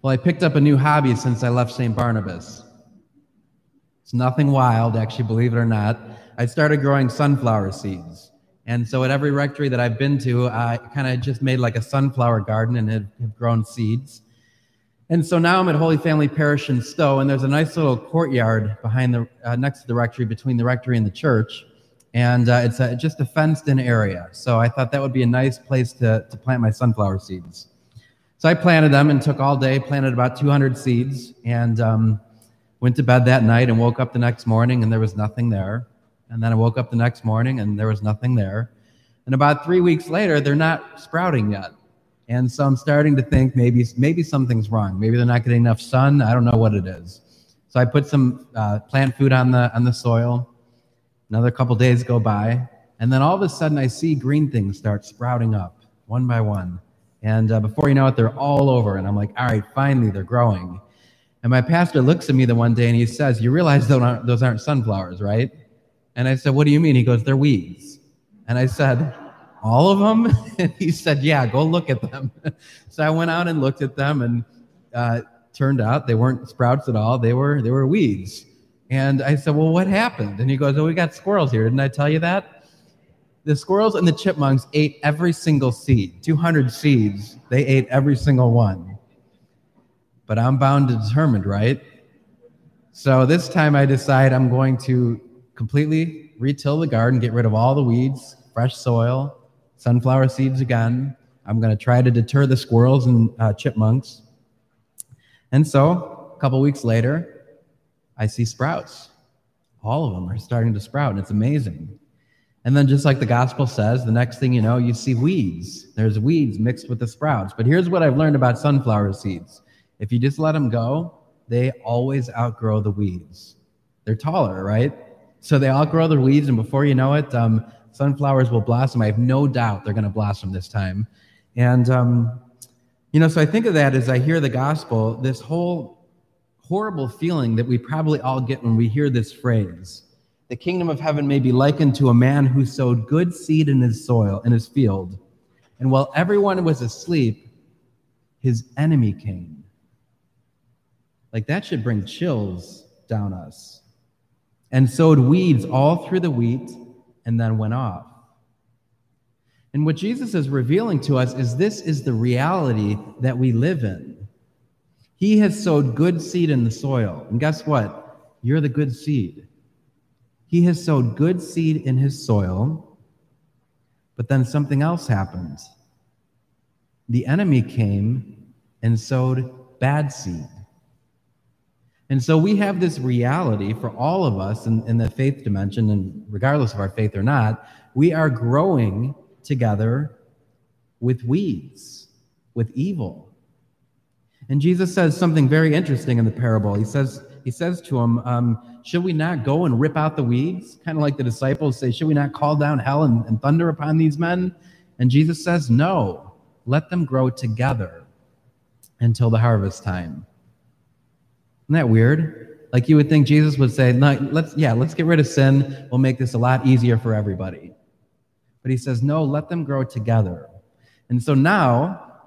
Well, I picked up a new hobby since I left St. Barnabas. It's nothing wild, actually, believe it or not. I started growing sunflower seeds. And so at every rectory that I've been to, I kind of just made like a sunflower garden and have, grown seeds. And so now I'm at Holy Family Parish in Stow, and there's a nice little courtyard behind the uh, next to the rectory, between the rectory and the church, and uh, it's a, just a fenced-in area. So I thought that would be a nice place to, to plant my sunflower seeds. So I planted them and took all day, planted about 200 seeds, and um, went to bed that night and woke up the next morning, and there was nothing there. And then I woke up the next morning, and there was nothing there. And about three weeks later, they're not sprouting yet. And so I'm starting to think maybe maybe something's wrong. Maybe they're not getting enough sun. I don't know what it is. So I put some uh, plant food on the on the soil. Another couple days go by, and then all of a sudden I see green things start sprouting up one by one. And uh, before you know it, they're all over. And I'm like, all right, finally they're growing. And my pastor looks at me the one day and he says, "You realize those aren't, those aren't sunflowers, right?" And I said, "What do you mean?" He goes, "They're weeds." And I said all of them? And he said, yeah, go look at them. so I went out and looked at them and uh, turned out they weren't sprouts at all. They were, they were weeds. And I said, well, what happened? And he goes, oh, we got squirrels here. Didn't I tell you that? The squirrels and the chipmunks ate every single seed, 200 seeds. They ate every single one. But I'm bound and determined, right? So this time I decide I'm going to completely retill the garden, get rid of all the weeds, fresh soil, sunflower seeds again. I'm going to try to deter the squirrels and uh, chipmunks. And so, a couple weeks later, I see sprouts. All of them are starting to sprout, and it's amazing. And then, just like the gospel says, the next thing you know, you see weeds. There's weeds mixed with the sprouts. But here's what I've learned about sunflower seeds if you just let them go, they always outgrow the weeds. They're taller, right? So they outgrow the weeds, and before you know it, um, sunflowers will blossom. I have no doubt they're going to blossom this time. And, um, you know, so I think of that as I hear the gospel, this whole horrible feeling that we probably all get when we hear this phrase. The kingdom of heaven may be likened to a man who sowed good seed in his soil, in his field. And while everyone was asleep, his enemy came. Like that should bring chills down us. And sowed weeds all through the wheat and then went off. And what Jesus is revealing to us is this is the reality that we live in. He has sowed good seed in the soil. And guess what? You're the good seed. He has sowed good seed in his soil, but then something else happened. The enemy came and sowed bad seed. And so we have this reality for all of us in, in the faith dimension, and regardless of our faith or not, we are growing together with weeds, with evil. And Jesus says something very interesting in the parable. He says, he says to him, um, Should we not go and rip out the weeds? Kind of like the disciples say, Should we not call down hell and, and thunder upon these men? And Jesus says, No, let them grow together until the harvest time. Isn't that weird? Like you would think Jesus would say, no, let's, yeah, let's get rid of sin. We'll make this a lot easier for everybody. But he says, no, let them grow together. And so now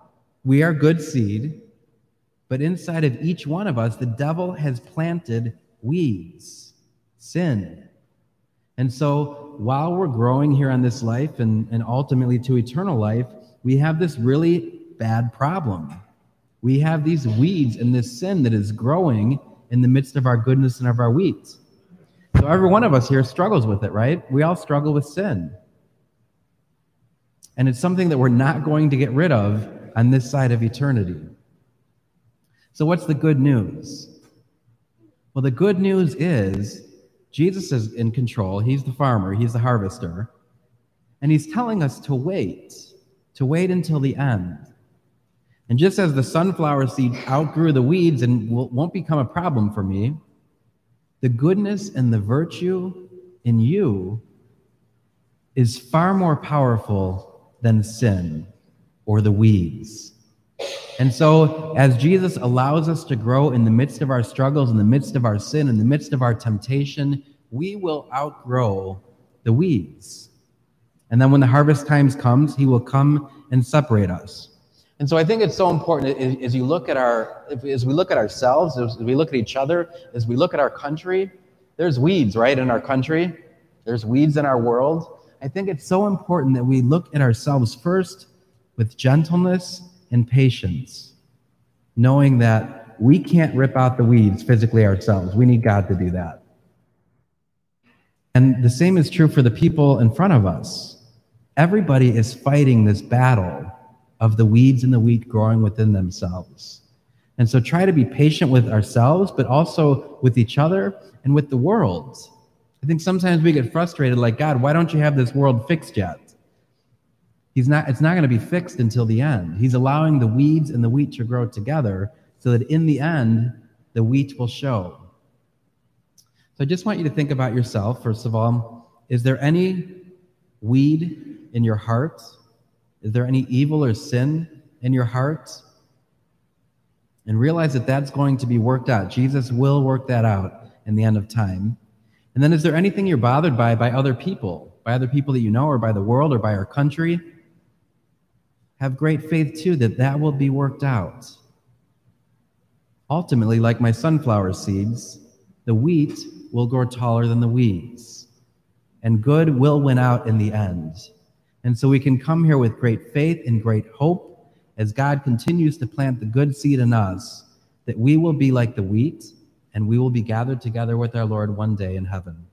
we are good seed, but inside of each one of us, the devil has planted weeds, sin. And so while we're growing here on this life and, and ultimately to eternal life, we have this really bad problem. We have these weeds and this sin that is growing in the midst of our goodness and of our weeds. So every one of us here struggles with it, right? We all struggle with sin. And it's something that we're not going to get rid of on this side of eternity. So, what's the good news? Well, the good news is Jesus is in control. He's the farmer, he's the harvester. And he's telling us to wait, to wait until the end. And just as the sunflower seed outgrew the weeds and won't become a problem for me, the goodness and the virtue in you is far more powerful than sin or the weeds. And so, as Jesus allows us to grow in the midst of our struggles, in the midst of our sin, in the midst of our temptation, we will outgrow the weeds. And then when the harvest times comes, he will come and separate us. And so I think it's so important as you look at our, as we look at ourselves, as we look at each other, as we look at our country, there's weeds, right, in our country. There's weeds in our world. I think it's so important that we look at ourselves first with gentleness and patience, knowing that we can't rip out the weeds physically ourselves. We need God to do that. And the same is true for the people in front of us. Everybody is fighting this battle of the weeds and the wheat growing within themselves. And so try to be patient with ourselves, but also with each other and with the world. I think sometimes we get frustrated like, God, why don't you have this world fixed yet? He's not, it's not going to be fixed until the end. He's allowing the weeds and the wheat to grow together so that in the end, the wheat will show. So I just want you to think about yourself, first of all. Is there any weed in your heart? Is there any evil or sin in your heart? And realize that that's going to be worked out. Jesus will work that out in the end of time. And then, is there anything you're bothered by by other people, by other people that you know, or by the world, or by our country? Have great faith too that that will be worked out. Ultimately, like my sunflower seeds, the wheat will grow taller than the weeds, and good will win out in the end. And so we can come here with great faith and great hope as God continues to plant the good seed in us, that we will be like the wheat and we will be gathered together with our Lord one day in heaven.